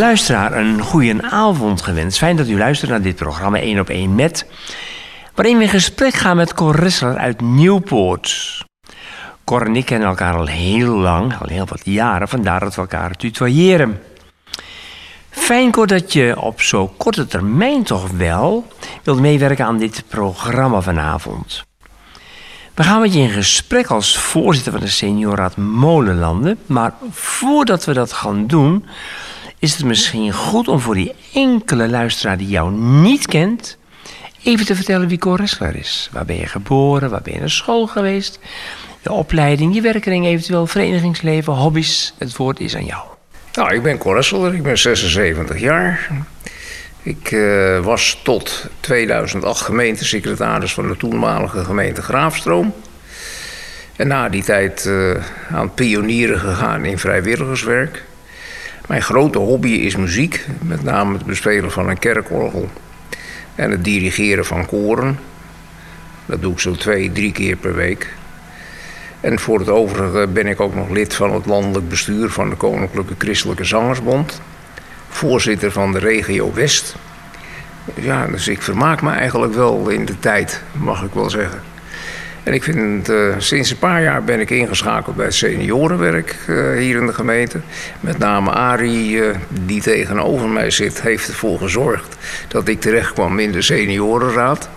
Luisteraar, een goede avond gewenst. Fijn dat u luistert naar dit programma 1 op 1 met... waarin we in gesprek gaan met Cor Ressler uit Nieuwpoort. Cor en ik kennen elkaar al heel lang, al heel wat jaren... vandaar dat we elkaar tutoyeren. Fijn, Cor, dat je op zo korte termijn toch wel... wilt meewerken aan dit programma vanavond. We gaan met je in gesprek als voorzitter van de Seniorraad Molenlanden. Maar voordat we dat gaan doen, is het misschien goed om voor die enkele luisteraar die jou niet kent, even te vertellen wie Cor Ressler is. Waar ben je geboren? Waar ben je naar school geweest? De opleiding, je werkering, eventueel verenigingsleven, hobby's. Het woord is aan jou. Nou, ik ben Cor Ressler, ik ben 76 jaar. Ik uh, was tot 2008 gemeentesecretaris van de toenmalige gemeente Graafstroom. En na die tijd uh, aan pionieren gegaan in vrijwilligerswerk. Mijn grote hobby is muziek, met name het bespelen van een kerkorgel en het dirigeren van koren. Dat doe ik zo twee, drie keer per week. En voor het overige ben ik ook nog lid van het landelijk bestuur van de Koninklijke Christelijke Zangersbond. Voorzitter van de regio West. Ja, dus ik vermaak me eigenlijk wel in de tijd, mag ik wel zeggen. En ik vind, uh, sinds een paar jaar ben ik ingeschakeld bij het seniorenwerk uh, hier in de gemeente. Met name Arie, uh, die tegenover mij zit, heeft ervoor gezorgd dat ik terecht kwam in de seniorenraad.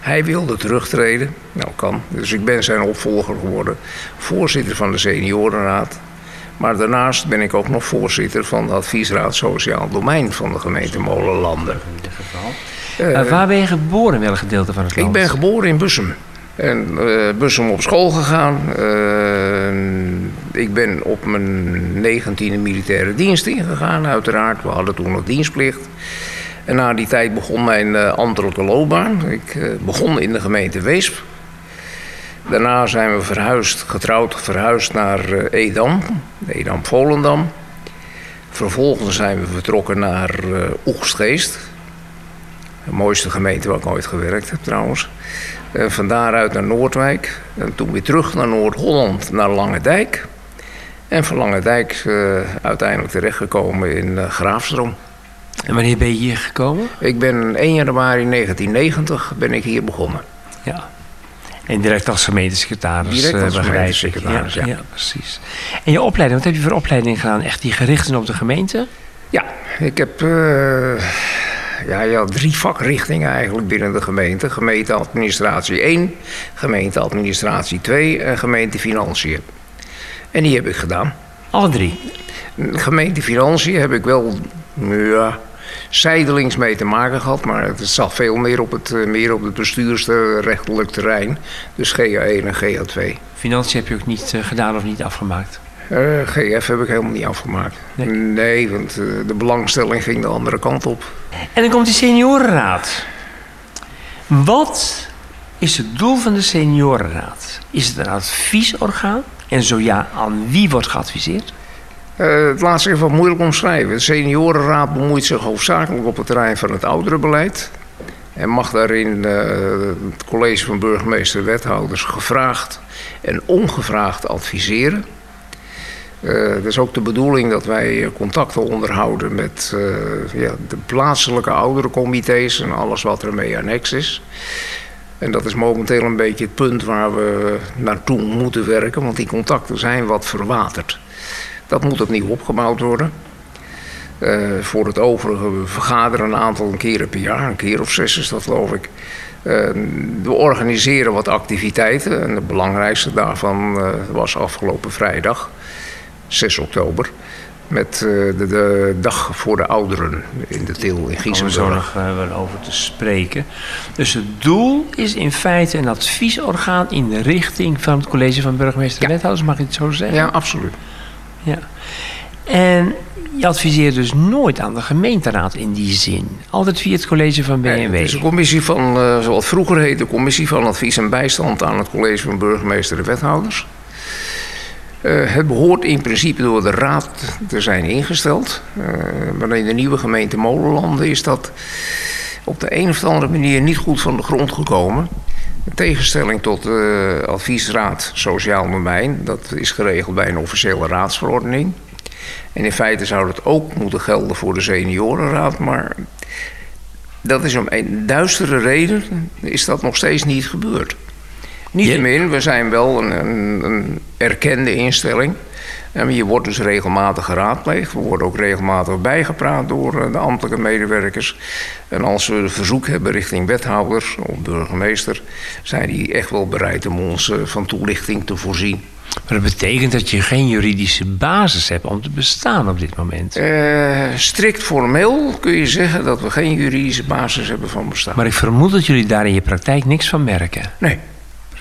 Hij wilde terugtreden, nou kan, dus ik ben zijn opvolger geworden, voorzitter van de seniorenraad. Maar daarnaast ben ik ook nog voorzitter van de adviesraad Sociaal Domein van de gemeente Molenlanden. waar ben je geboren in welk gedeelte van het land? Ik ben geboren in Bussum. En uh, Bussum op school gegaan. Uh, ik ben op mijn negentiende militaire dienst ingegaan, uiteraard. We hadden toen nog dienstplicht. En na die tijd begon mijn ambtelijke loopbaan. Ik begon in de gemeente Weesp. Daarna zijn we verhuisd, getrouwd verhuisd naar Edam, Edam-Volendam. Vervolgens zijn we vertrokken naar Oegstgeest. De mooiste gemeente waar ik ooit gewerkt heb trouwens. En van daaruit naar Noordwijk. En toen weer terug naar Noord-Holland, naar Lange Dijk. En van Lange Dijk uh, uiteindelijk terechtgekomen in uh, Graafstroom. En wanneer ben je hier gekomen? Ik ben 1 januari 1990 ben ik hier begonnen. Ja. En direct als gemeentesecretaris. Direct als uh, gemeentesecretaris, ja, ja. ja. precies. En je opleiding, wat heb je voor opleiding gedaan? Echt die gericht zijn op de gemeente? Ja, ik heb ja, je had drie vakrichtingen eigenlijk binnen de gemeente. Gemeenteadministratie 1, gemeenteadministratie 2 en gemeentefinanciën. En die heb ik gedaan. Alle drie? Gemeentefinanciën heb ik wel ja, zijdelings mee te maken gehad, maar het zat veel meer op het, meer op het bestuursrechtelijk terrein. Dus GA1 en GA2. Financiën heb je ook niet gedaan of niet afgemaakt? Uh, GF heb ik helemaal niet afgemaakt. Nee, nee want uh, de belangstelling ging de andere kant op. En dan komt die seniorenraad. Wat is het doel van de seniorenraad? Is het een adviesorgaan? En zo ja, aan wie wordt geadviseerd? Uh, het laat zich wat moeilijk omschrijven. De seniorenraad bemoeit zich hoofdzakelijk op het terrein van het ouderenbeleid. En mag daarin het college van burgemeester en wethouders gevraagd en ongevraagd adviseren. Uh, is ook de bedoeling dat wij contacten onderhouden met ja, de plaatselijke ouderencomité's en alles wat ermee annex is. En dat is momenteel een beetje het punt waar we naartoe moeten werken, want die contacten zijn wat verwaterd. Dat moet opnieuw opgebouwd worden. Uh, voor het overige, we vergaderen een aantal keren per jaar, een keer of zes is dat geloof ik. we organiseren wat activiteiten en de belangrijkste daarvan was afgelopen vrijdag. 6 oktober. Met de, de, dag voor de ouderen in de Til in zo nog uh, wel over te spreken. Dus het doel is in feite een adviesorgaan in de richting van het college van burgemeester en ja. wethouders, mag ik het zo zeggen? Ja, absoluut. Ja. En je adviseert dus nooit aan de gemeenteraad in die zin. Altijd via het college van BNW. Het is een commissie van, uh, zoals vroeger heette, commissie van advies en bijstand aan het college van burgemeester en wethouders. Uh, het behoort in principe door de raad te zijn ingesteld. Uh, maar in de nieuwe gemeente Molenlanden is dat op de een of andere manier niet goed van de grond gekomen. In tegenstelling tot de adviesraad Sociaal Domein, dat is geregeld bij een officiële raadsverordening. En in feite zou dat ook moeten gelden voor de seniorenraad, maar dat is om een duistere reden is dat nog steeds niet gebeurd. Niettemin, we zijn wel een, een, een erkende instelling. En je wordt dus regelmatig geraadpleegd. We worden ook regelmatig bijgepraat door eh, de ambtelijke medewerkers. En als we een verzoek hebben richting wethouders of burgemeester, zijn die echt wel bereid om ons eh, van toelichting te voorzien. Maar dat betekent dat je geen juridische basis hebt om te bestaan op dit moment. Uh, strikt formeel kun je zeggen dat we geen juridische basis hebben van bestaan. Maar ik vermoed dat jullie daar in je praktijk niks van merken. Nee.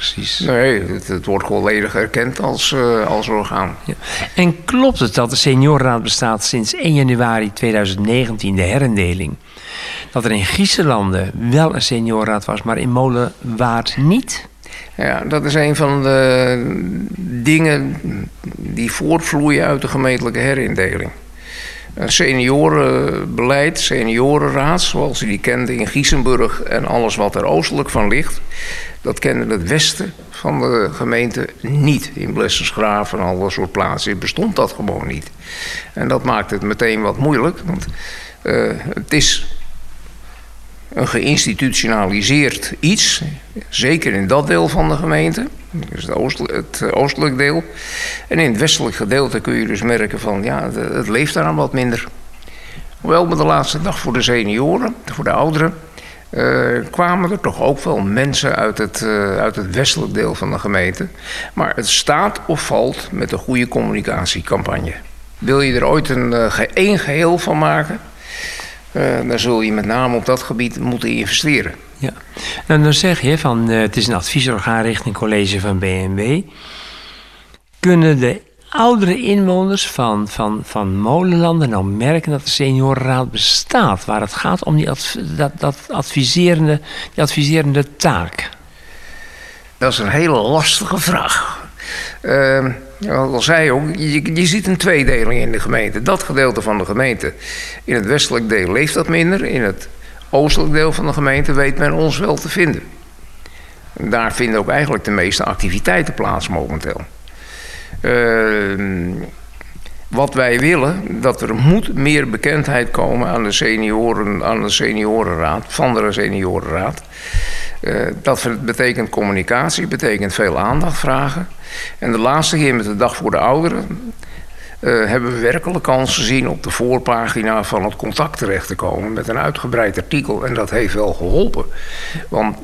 Precies. Nee, het, het wordt volledig erkend als, uh, als orgaan. Ja. En klopt het dat de seniorenraad bestaat sinds 1 januari 2019, de herindeling? Dat er in Griezenlanden wel een seniorenraad was, maar in Molenwaard niet? Ja, dat is een van de dingen die voortvloeien uit de gemeentelijke herindeling. Een seniorenbeleid, seniorenraad, zoals je die kende in Giesenburg en alles wat er oostelijk van ligt, dat kende het westen van de gemeente niet. In Blessersgraaf en al dat soort plaatsen bestond dat gewoon niet. En dat maakt het meteen wat moeilijk, want uh, het is een geïnstitutionaliseerd iets, zeker in dat deel van de gemeente, dus het, het oostelijk deel. En in het westelijk gedeelte kun je dus merken van, ja, het leeft daar aan wat minder. Hoewel met de laatste dag voor de senioren, voor de ouderen, uh, kwamen er toch ook wel mensen uit het, uh, uit het westelijk deel van de gemeente. Maar het staat of valt met een goede communicatiecampagne. Wil je er ooit een uh, één geheel van maken, dan zul je met name op dat gebied moeten investeren. Ja, nou, dan zeg je van het is een adviesorgaan richting college van BNW. Kunnen de oudere inwoners van, van, van Molenlanden nou merken dat de seniorenraad bestaat. Waar het gaat om die dat, dat adviserende, die adviserende taak. Dat is een hele lastige vraag. Uh, al zei ook, je, je ziet een tweedeling in de gemeente. Dat gedeelte van de gemeente, in het westelijk deel leeft dat minder. In het oostelijk deel van de gemeente weet men ons wel te vinden. daar vinden ook eigenlijk de meeste activiteiten plaats momenteel. Uh, wat wij willen, dat er moet meer bekendheid komen aan de senioren, aan de seniorenraad, van de seniorenraad. Uh, dat betekent communicatie, betekent veel aandacht vragen. En de laatste keer met de dag voor de ouderen uh, hebben we werkelijk kans gezien op de voorpagina van het contact terecht te komen met een uitgebreid artikel. En dat heeft wel geholpen. Want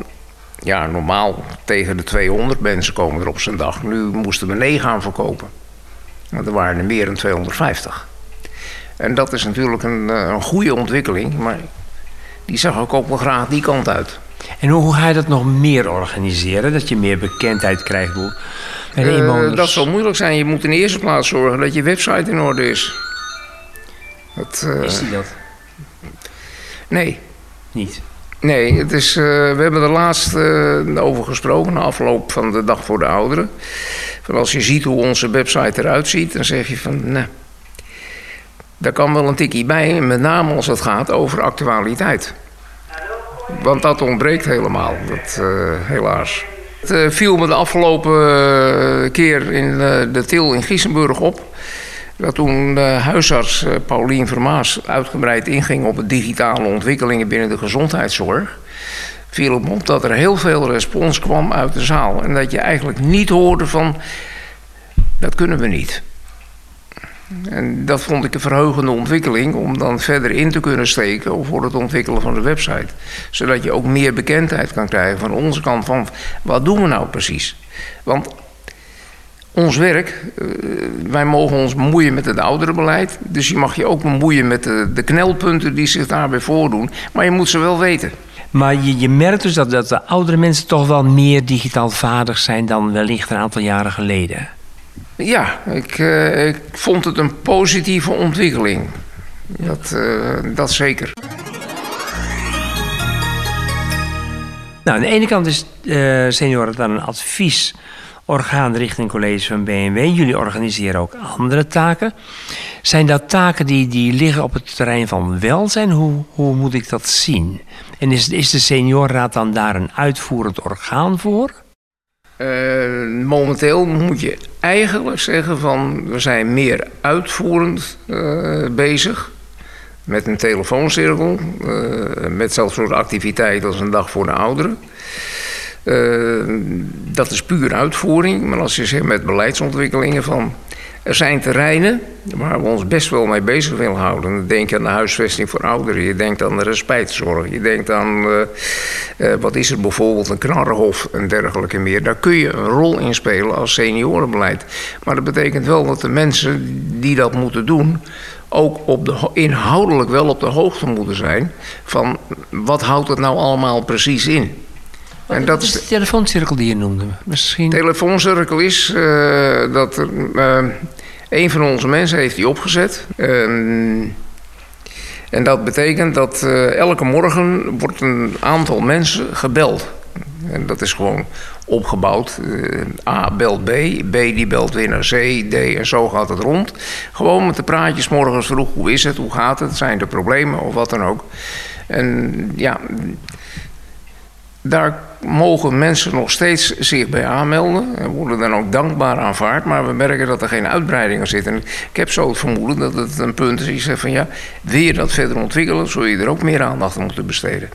ja, normaal tegen de 200 mensen komen er op zijn dag. Nu moesten we 9 gaan verkopen. Want er waren er meer dan 250. En dat is natuurlijk een, eh, een goede ontwikkeling, maar die zag ik ook wel graag die kant uit. En hoe ga je dat nog meer organiseren? Dat je meer bekendheid krijgt bij de uh, dat zal moeilijk zijn. Je moet in de eerste plaats zorgen dat je website in orde is. Dat, uh... Is die dat? Nee. Niet? Nee, het is, uh, we hebben er laatst over gesproken, na afloop van de Dag voor de Ouderen. Van als je ziet hoe onze website eruit ziet, dan zeg je van, nee, daar kan wel een tikkie bij, met name als het gaat over actualiteit. Want dat ontbreekt helemaal, dat, uh, helaas. Het viel me de afgelopen keer in de Til in Giesenburg op dat toen huisarts eh, Paulien Vermaas uitgebreid inging op de digitale ontwikkelingen binnen de gezondheidszorg, viel op op dat er heel veel respons kwam uit de zaal. En dat je eigenlijk niet hoorde van, dat kunnen we niet. En dat vond ik een verheugende ontwikkeling om dan verder in te kunnen steken voor het ontwikkelen van de website. Zodat je ook meer bekendheid kan krijgen van onze kant van wat doen we nou precies. Want ons werk, eh, wij mogen ons bemoeien met het ouderenbeleid. Dus je mag je ook bemoeien met de, de knelpunten die zich daarbij voordoen. Maar je moet ze wel weten. Maar je, je merkt dus dat, dat de oudere mensen toch wel meer digitaal vaardig zijn dan wellicht een aantal jaren geleden. Ja, ik, uh, ik vond het een positieve ontwikkeling. Dat, uh, dat zeker. Nou, aan de ene kant is uh, senioren dan een advies orgaan richting college van BMW. Jullie organiseren ook andere taken. Zijn dat taken die, die liggen op het terrein van welzijn? Hoe, hoe moet ik dat zien? En is, is de seniorenraad dan daar een uitvoerend orgaan voor? Uh, momenteel moet je eigenlijk zeggen van we zijn meer uitvoerend uh, bezig. Met een telefooncirkel, uh, met zelfs soort activiteit als een dag voor de ouderen. dat is puur uitvoering, maar als je zegt met beleidsontwikkelingen van er zijn terreinen waar we ons best wel mee bezig willen houden. Denk aan de huisvesting voor ouderen, je denkt aan de respijtzorg, je denkt aan, uh, uh, wat is er bijvoorbeeld, een knarrenhof en dergelijke meer. Daar kun je een rol in spelen als seniorenbeleid. Maar dat betekent wel dat de mensen die dat moeten doen, ook op de, inhoudelijk wel op de hoogte moeten zijn van wat houdt het nou allemaal precies in. En dat is de telefooncirkel die je noemde. Misschien... telefooncirkel is uh, dat er, uh, een van onze mensen heeft die opgezet. Uh, en dat betekent dat elke morgen wordt een aantal mensen gebeld. En dat is gewoon opgebouwd. A belt B, B die belt weer naar C, D en zo gaat het rond. Gewoon met de praatjes morgens vroeg. Hoe is het? Hoe gaat het? Zijn er problemen of wat dan ook? En ja, daar mogen mensen nog steeds zich bij aanmelden en worden dan ook dankbaar aanvaard. Maar we merken dat er geen uitbreidingen zitten. ik heb zo het vermoeden dat het een punt is. Je zegt van ja, wil je dat verder ontwikkelen, zul je er ook meer aandacht aan moeten besteden.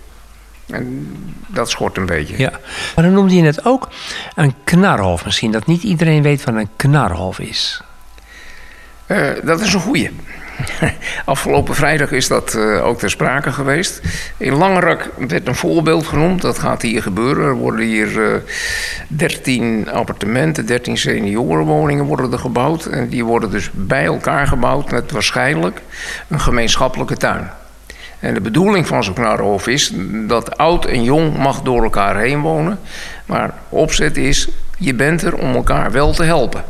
En dat schort een beetje. Ja, maar dan noemde je net ook een knarhof. Misschien dat niet iedereen weet wat een knarhof is. Uh, dat is een goeie. Afgelopen vrijdag is dat uh, ook ter sprake geweest. In Langerak werd een voorbeeld genoemd. Dat gaat hier gebeuren. Er worden hier uh, 13 appartementen, 13 seniorenwoningen worden er gebouwd. En die worden dus bij elkaar gebouwd met waarschijnlijk een gemeenschappelijke tuin. En de bedoeling van zo'n knarrenhof is dat oud en jong mag door elkaar heen wonen. Maar opzet is, je bent er om elkaar wel te helpen.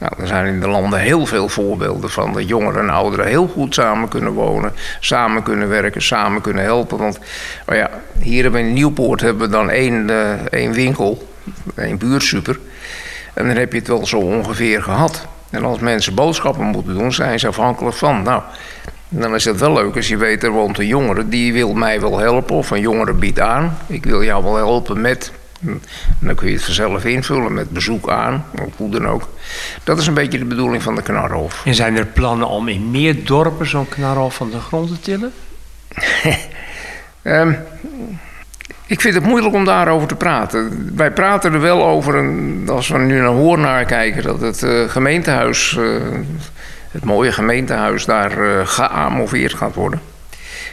Nou, er zijn in de landen heel veel voorbeelden van dat jongeren en ouderen heel goed samen kunnen wonen, samen kunnen werken, samen kunnen helpen. Want ja, hier in Nieuwpoort hebben we dan één, uh, één winkel, één buurtsuper. En dan heb je het wel zo ongeveer gehad. En als mensen boodschappen moeten doen, zijn ze afhankelijk van. Nou, dan is het wel leuk als je weet, er woont een jongere die wil mij wel helpen. Of een jongere biedt aan, ik wil jou wel helpen met en dan kun je het vanzelf invullen met bezoek aan, of hoe dan ook. Dat is een beetje de bedoeling van de knarhof. En zijn er plannen om in meer dorpen zo'n knarhof van de grond te tillen? um, ik vind het moeilijk om daarover te praten. Wij praten er wel over, een, als we nu naar Hoornaar kijken, dat het uh, gemeentehuis, uh, het mooie gemeentehuis, daar uh, geamoveerd gaat worden.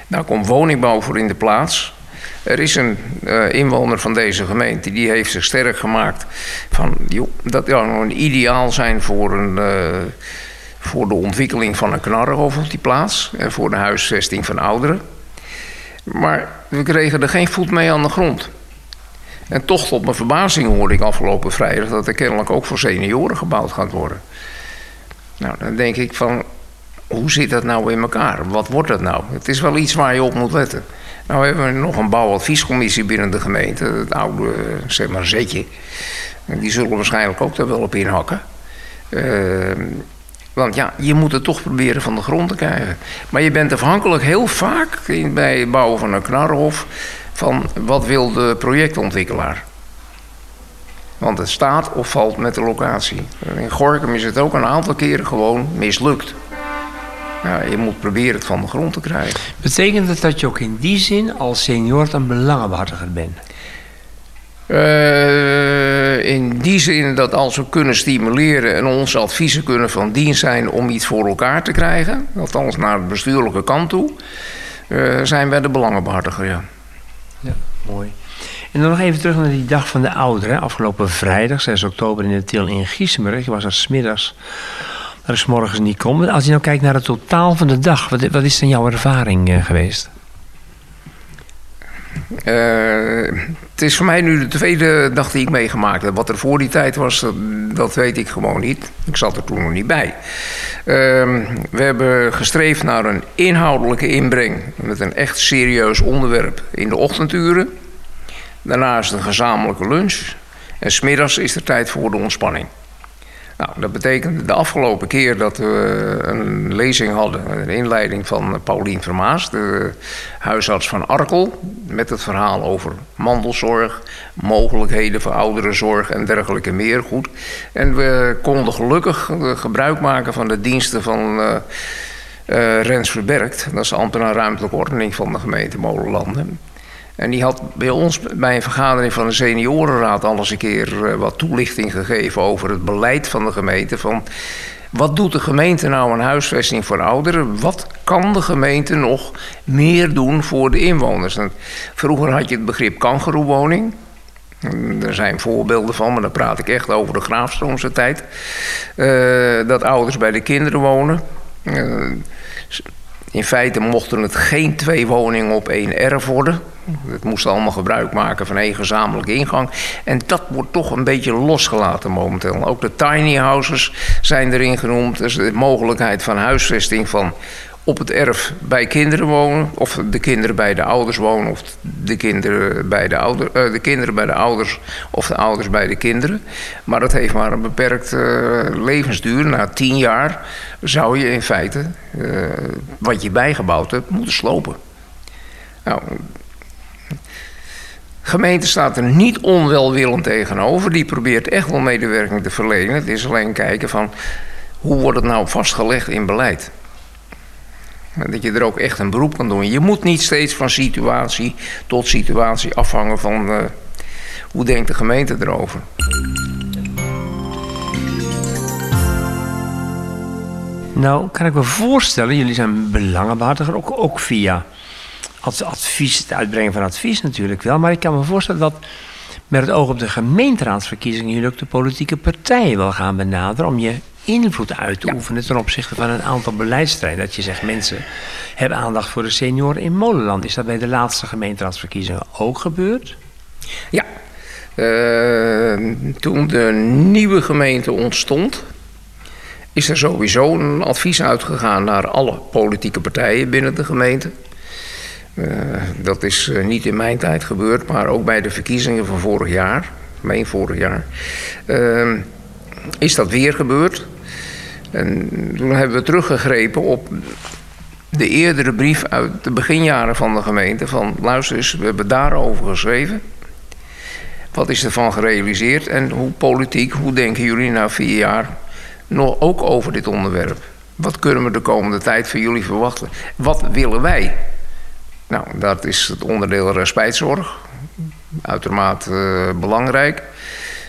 Daar komt woningbouw voor in de plaats. Er is een uh, inwoner van deze gemeente die heeft zich sterk gemaakt van joh, dat zou nou een ideaal zijn voor, een, uh, voor de ontwikkeling van een knarrenhof op die plaats en voor de huisvesting van ouderen. Maar we kregen er geen voet mee aan de grond. En toch tot mijn verbazing hoorde ik afgelopen vrijdag dat er kennelijk ook voor senioren gebouwd gaat worden. Nou, dan denk ik van, hoe zit dat nou in elkaar? Wat wordt dat nou? Het is wel iets waar je op moet letten. Nou hebben we nog een bouwadviescommissie binnen de gemeente, het oude zeg maar zetje. Die zullen waarschijnlijk ook daar wel op inhakken. Uh, want ja, je moet het toch proberen van de grond te krijgen. Maar je bent afhankelijk heel vaak bij het bouwen van een knarrenhof van wat wil de projectontwikkelaar. Want het staat of valt met de locatie. In Gorkum is het ook een aantal keren gewoon mislukt. Ja, je moet proberen het van de grond te krijgen. Betekent het dat je ook in die zin als senior een belangenbehartiger bent? Uh, in die zin dat als we kunnen stimuleren en onze adviezen kunnen van dienst zijn om iets voor elkaar te krijgen, althans naar de bestuurlijke kant toe, uh, zijn wij de belangenbehartiger, ja. Ja, mooi. En dan nog even terug naar die dag van de ouderen. Afgelopen vrijdag, 6 oktober in de Til in Giesenberg. Je was er smiddags er is morgens niet komen. Als je nou kijkt naar het totaal van de dag, wat, wat is dan jouw ervaring uh, geweest? Uh, het is voor mij nu de tweede dag die ik meegemaakt heb. Wat er voor die tijd was, dat, dat weet ik gewoon niet. Ik zat er toen nog niet bij. Uh, we hebben gestreefd naar een inhoudelijke inbreng met een echt serieus onderwerp in de ochtenduren. Daarnaast een gezamenlijke lunch. En smiddags is er tijd voor de ontspanning. Nou, dat betekent de afgelopen keer dat we een lezing hadden, een inleiding van Paulien Vermaas, de huisarts van Arkel, met het verhaal over mandelzorg, mogelijkheden voor ouderenzorg en dergelijke meer. Goed. En we konden gelukkig gebruik maken van de diensten van uh, Rens Verbergt, dat is de ambtenaar ruimtelijke ordening van de gemeente Molenlanden. En die had bij ons bij een vergadering van de seniorenraad al eens een keer eh, wat toelichting gegeven over het beleid van de gemeente. Van wat doet de gemeente nou aan huisvesting voor ouderen? Wat kan de gemeente nog meer doen voor de inwoners? Vroeger had je het begrip kangeroewoning. Er zijn voorbeelden van, maar dan praat ik echt over de graafstroomse tijd. Uh, dat ouders bij de kinderen wonen. Uh, in feite mochten het geen twee woningen op één erf worden. Het moest allemaal gebruik maken van één gezamenlijke ingang. En dat wordt toch een beetje losgelaten momenteel. Ook de tiny houses zijn erin genoemd. Dus de mogelijkheid van huisvesting van op het erf bij kinderen wonen. Of de kinderen bij de ouders wonen. Of de kinderen bij de, ouder, uh, de, kinderen bij de ouders. Of de ouders bij de kinderen. Maar dat heeft maar een beperkte uh, levensduur. Na tien jaar zou je in feite uh, wat je bijgebouwd hebt moeten slopen. Nou, gemeente staat er niet onwelwillend tegenover. Die probeert echt wel medewerking te verlenen. Het is alleen kijken van hoe wordt het nou vastgelegd in beleid. Dat je er ook echt een beroep kan doen. Je moet niet steeds van situatie tot situatie afhangen van uh, hoe denkt de gemeente erover. Nou, kan ik me voorstellen, jullie zijn belangenbehartiger, ook, ook via advies, het uitbrengen van advies natuurlijk wel. Maar ik kan me voorstellen dat met het oog op de gemeenteraadsverkiezingen jullie ook de politieke partijen wel gaan benaderen om je invloed uit te oefenen ten opzichte van een aantal beleidsterreinen. Dat je zegt, mensen hebben aandacht voor de senioren in Molenland. Is dat bij de laatste gemeenteraadsverkiezingen ook gebeurd? Ja. Uh, toen de nieuwe gemeente ontstond, is er sowieso een advies uitgegaan naar alle politieke partijen binnen de gemeente. Uh, dat is uh, niet in mijn tijd gebeurd, maar ook bij de verkiezingen van vorig jaar, meen vorig jaar, uh, is dat weer gebeurd. En toen hebben we teruggegrepen op de eerdere brief uit de beginjaren van de gemeente. Van luister eens, we hebben daarover geschreven. Wat is ervan gerealiseerd en hoe politiek, hoe denken jullie na vier jaar nog ook over dit onderwerp? Wat kunnen we de komende tijd van jullie verwachten? Wat willen wij? Nou, dat is het onderdeel respijtzorg. Uitermate uh, belangrijk.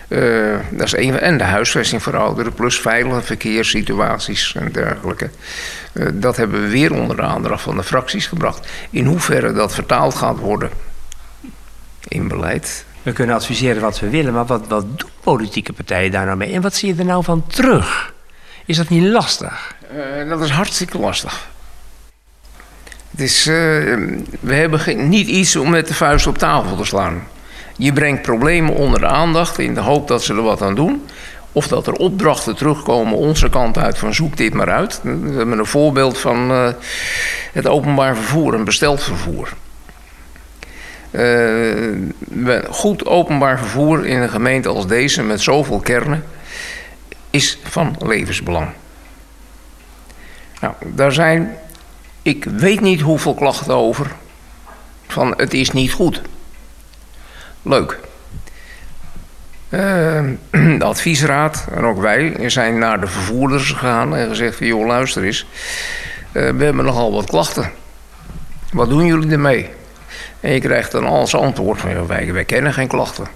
Uh, dat is een, en de huisvesting voor ouderen, plus veilige verkeerssituaties en dergelijke. Uh, dat hebben we weer onder de aandacht van de fracties gebracht. In hoeverre dat vertaald gaat worden in beleid. We kunnen adviseren wat we willen, maar wat, wat doen politieke partijen daar nou mee? En wat zie je er nou van terug? Is dat niet lastig? Uh, dat is hartstikke lastig. Het is, we hebben niet iets om met de vuist op tafel te slaan. Je brengt problemen onder de aandacht in de hoop dat ze er wat aan doen. Of dat er opdrachten terugkomen onze kant uit van zoek dit maar uit. We hebben een voorbeeld van uh, het openbaar vervoer, een besteld vervoer. Uh, goed openbaar vervoer in een gemeente als deze met zoveel kernen is van levensbelang. Nou, daar zijn, ik weet niet hoeveel klachten over, van het is niet goed. Leuk. Uh, de adviesraad en ook wij zijn naar de vervoerders gegaan en gezegd: van, joh, luister eens. Uh, we hebben nogal wat klachten. Wat doen jullie ermee? En je krijgt dan als antwoord van: wij, wij kennen geen klachten.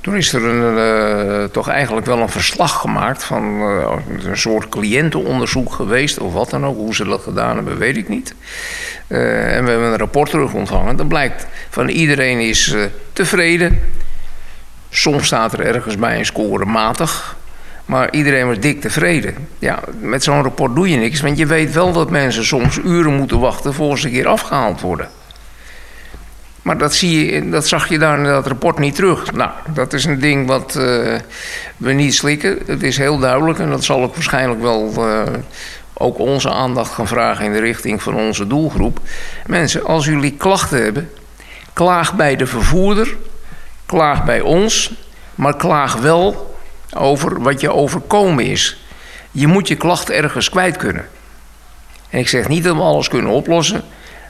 Toen is er uh, toch eigenlijk wel een verslag gemaakt van uh, een soort cliëntenonderzoek geweest, of wat dan ook. Hoe ze dat gedaan hebben, weet ik niet. Uh, en we hebben een rapport terug ontvangen. Dan blijkt van iedereen is tevreden. Soms staat er ergens bij een score matig. Maar iedereen was dik tevreden. Ja, met zo'n rapport doe je niks. Want je weet wel dat mensen soms uren moeten wachten voor ze een keer afgehaald worden. Maar dat, zie je, dat zag je daar in dat rapport niet terug. Nou, dat is een ding wat uh, we niet slikken. Het is heel duidelijk en dat zal ook waarschijnlijk wel uh, ook onze aandacht gaan vragen in de richting van onze doelgroep. Mensen, als jullie klachten hebben, klaag bij de vervoerder, klaag bij ons, maar klaag wel over wat je overkomen is. Je moet je klacht ergens kwijt kunnen. En ik zeg niet dat we alles kunnen oplossen,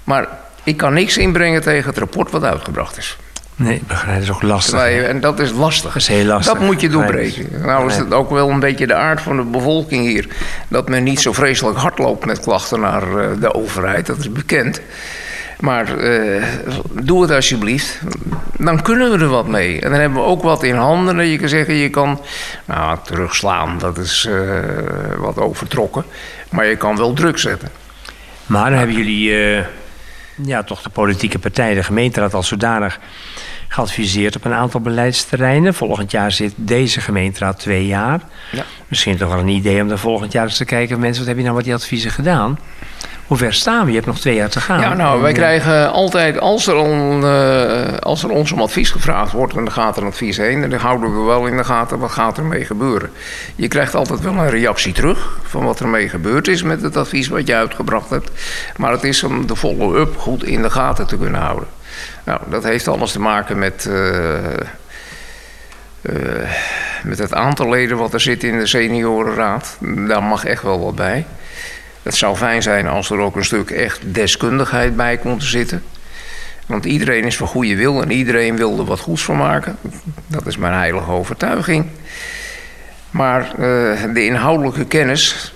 maar ik kan niks inbrengen tegen het rapport wat uitgebracht is. Nee, begrijp, dat is ook lastig. En dat is lastig. Dat is heel lastig. Dat moet je doorbreken. Nou is het ook wel een beetje de aard van de bevolking hier. Dat men niet zo vreselijk hard loopt met klachten naar eh, de overheid. Dat is bekend. Maar uh, doe het alsjeblieft. Dan kunnen we er wat mee. En dan hebben we ook wat in handen. Dat je kan zeggen, je kan nou, terugslaan. Dat is uh, wat overtrokken. Maar je kan wel druk zetten. Maar dan hebben jullie, uh, ja, toch de politieke partij, de gemeenteraad als zodanig geadviseerd op een aantal beleidsterreinen. Volgend jaar zit deze gemeenteraad twee jaar. Ja. Misschien toch wel een idee om dan volgend jaar eens te kijken... mensen, wat heb je nou met die adviezen gedaan? Hoe ver staan we? Je hebt nog twee jaar te gaan. Ja, nou, wij krijgen altijd, als er, on, uh, als er ons om advies gevraagd wordt... en dan gaat er een advies heen... en dan houden we wel in de gaten wat gaat er mee gebeuren. Je krijgt altijd wel een reactie terug... van wat er mee gebeurd is met het advies wat je uitgebracht hebt. Maar het is om de follow-up goed in de gaten te kunnen houden. Nou, dat heeft alles te maken met... Uh, uh, met het aantal leden wat er zit in de seniorenraad. Daar mag echt wel wat bij. Het zou fijn zijn als er ook een stuk echt deskundigheid bij komt te zitten. Want iedereen is van goede wil en iedereen wil er wat goeds van maken. Dat is mijn heilige overtuiging. Maar uh, de inhoudelijke kennis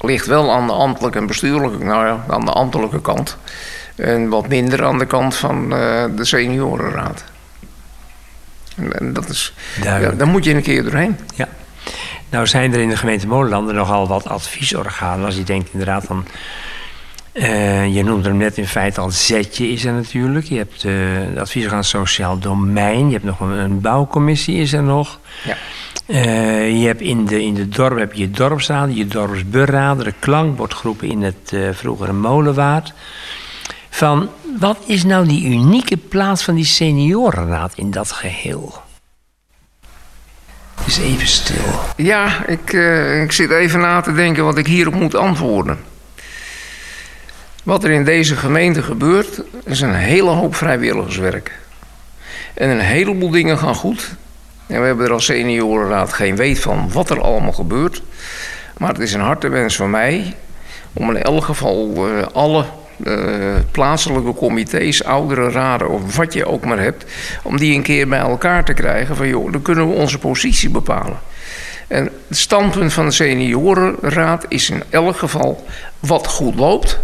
ligt wel aan de ambtelijke en bestuurlijke, nou ja, aan de ambtelijke kant. En wat minder aan de kant van uh, de seniorenraad. En, en dat is, ja, daar moet je een keer doorheen. Ja. Nou zijn er in de gemeente Molenlanden nogal wat adviesorganen. Als je denkt inderdaad van... Uh, je noemde hem net in feite al Zetje is er natuurlijk. Je hebt uh, de adviesorgaan Sociaal Domein. Je hebt nog een, een bouwcommissie is er nog. Ja. Uh, je hebt in de, in de dorp heb je dorpsraden, je dorpsberaden, de klankbordgroepen in het vroegere Molenwaard. Van wat is nou die unieke plaats van die seniorenraad in dat geheel? Even stil. Ja, ik, uh, ik zit even na te denken wat ik hierop moet antwoorden. Wat er in deze gemeente gebeurt, is een hele hoop vrijwilligerswerk. En een heleboel dingen gaan goed. En we hebben er als seniorenraad geen weet van wat er allemaal gebeurt. Maar het is een harte wens van mij om in elk geval uh, alle uh, plaatselijke comité's, oudere raden of wat je ook maar hebt, om die een keer bij elkaar te krijgen van joh, dan kunnen we onze positie bepalen. En het standpunt van de seniorenraad is in elk geval wat goed loopt,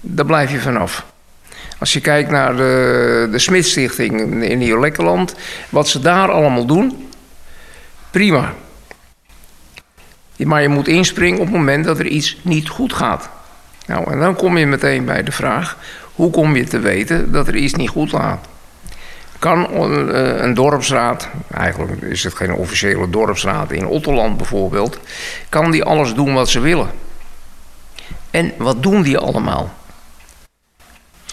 daar blijf je vanaf. Als je kijkt naar de, de Smitstichting in Nieuw-Lekkerland, wat ze daar allemaal doen, prima. Maar je moet inspringen op het moment dat er iets niet goed gaat. Nou, en dan kom je meteen bij de vraag: hoe kom je te weten dat er iets niet goed gaat? Kan een, een dorpsraad, eigenlijk is het geen officiële dorpsraad in Otterland bijvoorbeeld, kan die alles doen wat ze willen? En wat doen die allemaal?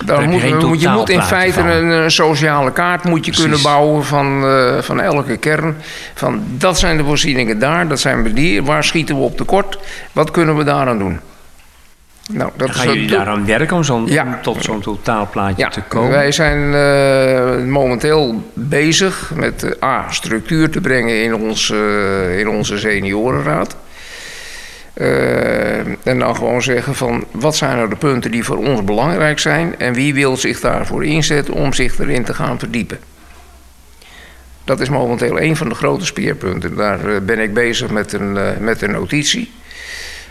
Dan moet, je, je moet in feite een, een, sociale kaart moet je kunnen bouwen van, uh, van elke kern. Van dat zijn de voorzieningen daar, dat zijn we die. Waar schieten we op tekort? Wat kunnen we daaraan doen? Nou, dat gaan jullie daaraan werken om, zo ja. tot zo'n totaalplaatje ja. te komen? Wij zijn uh, momenteel bezig met uh, A, structuur te brengen in, ons, uh, in onze seniorenraad. en dan gewoon zeggen van wat zijn nou de punten die voor ons belangrijk zijn en wie wil zich daarvoor inzetten om zich erin te gaan verdiepen. Dat is momenteel een van de grote speerpunten. Daar ben ik bezig met een, met een notitie.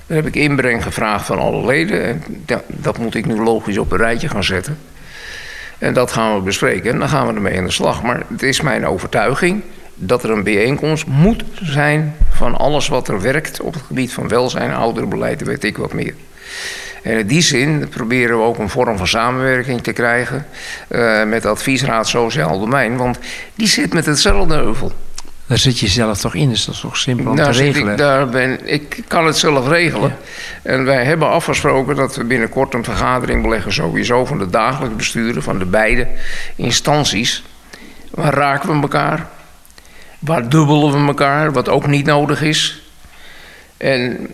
Daar heb ik inbreng gevraagd van alle leden. En dat, moet ik nu logisch op een rijtje gaan zetten. En dat gaan we bespreken en dan gaan we ermee aan de slag. Maar het is mijn overtuiging dat er een bijeenkomst moet zijn van alles wat er werkt op het gebied van welzijn, ouderenbeleid, weet ik wat meer. En in die zin proberen we ook een vorm van samenwerking te krijgen met de Adviesraad Sociaal Domein, want die zit met hetzelfde heuvel. Daar zit je zelf toch in, dus dat is toch simpel om te regelen? Ik, daar ben, ik kan het zelf regelen. Ja. En wij hebben afgesproken dat we binnenkort een vergadering beleggen... sowieso van de dagelijks besturen van de beide instanties. Waar raken we elkaar? Waar dubbelen we elkaar, wat ook niet nodig is? En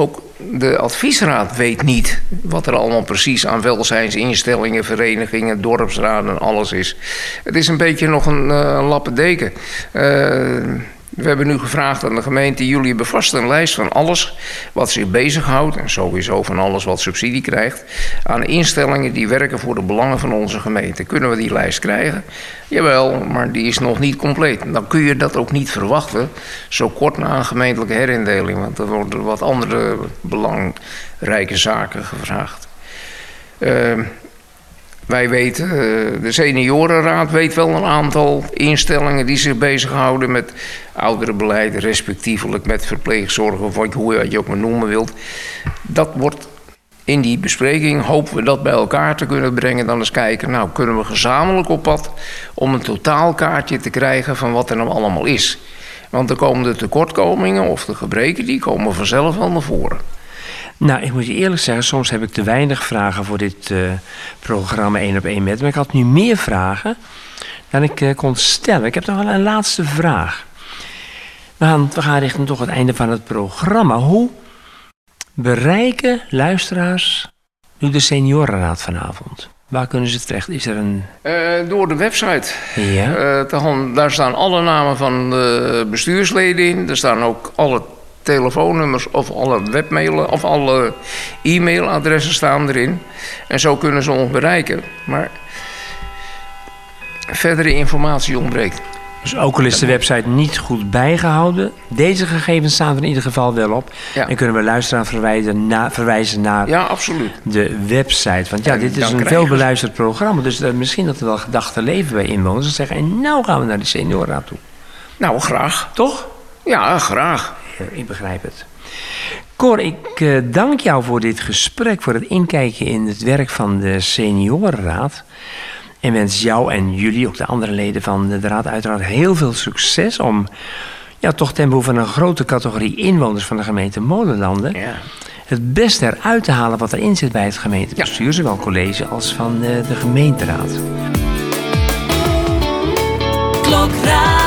ook de adviesraad weet niet wat er allemaal precies aan welzijnsinstellingen, verenigingen, dorpsraden, alles is. Het is een beetje nog een uh, lappendeken. Uh, we hebben nu gevraagd aan de gemeente: jullie bevasten een lijst van alles wat zich bezighoudt, en sowieso van alles wat subsidie krijgt, aan instellingen die werken voor de belangen van onze gemeente. Kunnen we die lijst krijgen? Jawel, maar die is nog niet compleet. Dan kun je dat ook niet verwachten, zo kort na een gemeentelijke herindeling, want er worden wat andere belangrijke zaken gevraagd. Uh, wij weten, eh, de seniorenraad weet wel een aantal instellingen die zich bezighouden met ouderenbeleid, respectievelijk met verpleegzorg of wat, hoe je ook maar noemen wilt. Dat wordt in die bespreking, hopen we dat bij elkaar te kunnen brengen. Dan eens kijken, nou kunnen we gezamenlijk op pad om een totaalkaartje te krijgen van wat er nou allemaal is. Want dan komen de tekortkomingen of de gebreken, die komen vanzelf wel naar voren. Nou, ik moet je eerlijk zeggen, soms heb ik te weinig vragen voor dit uh, programma 1 op 1 met. Maar ik had nu meer vragen dan ik uh, kon stellen. Ik heb nog wel een laatste vraag. We gaan, we gaan richting toch het einde van het programma. Hoe bereiken luisteraars nu de seniorenraad vanavond? Waar kunnen ze terecht? Is er een... Uh, door de website. Ja. Daar staan alle namen van de bestuursleden in. Er staan ook alle telefoonnummers of alle webmailen of alle e-mailadressen staan erin. En zo kunnen ze ons bereiken. Maar verdere informatie ontbreekt. Dus ook al is de website niet goed bijgehouden, deze gegevens staan er in ieder geval wel op. En kunnen we luisteraar verwijzen, na, verwijzen naar ja, absoluut. de website. Want ja, dit is een veelbeluisterd programma. Dus uh, misschien dat er wel gedachten leven bij inwoners. En zeggen, en nou gaan we naar de seniorenraad toe. Nou, graag. Toch? Ja, graag. Ik begrijp het. Cor, ik uh, dank jou voor dit gesprek, voor het inkijken in het werk van de seniorenraad. En wens jou en jullie, ook de andere leden van de raad, uiteraard heel veel succes om ja, toch ten behoeve van een grote categorie inwoners van de gemeente Molenlanden. Ja. Het beste eruit te halen wat erin zit bij het gemeentebestuur, ja. zowel college als van de, de gemeenteraad. Klokraad.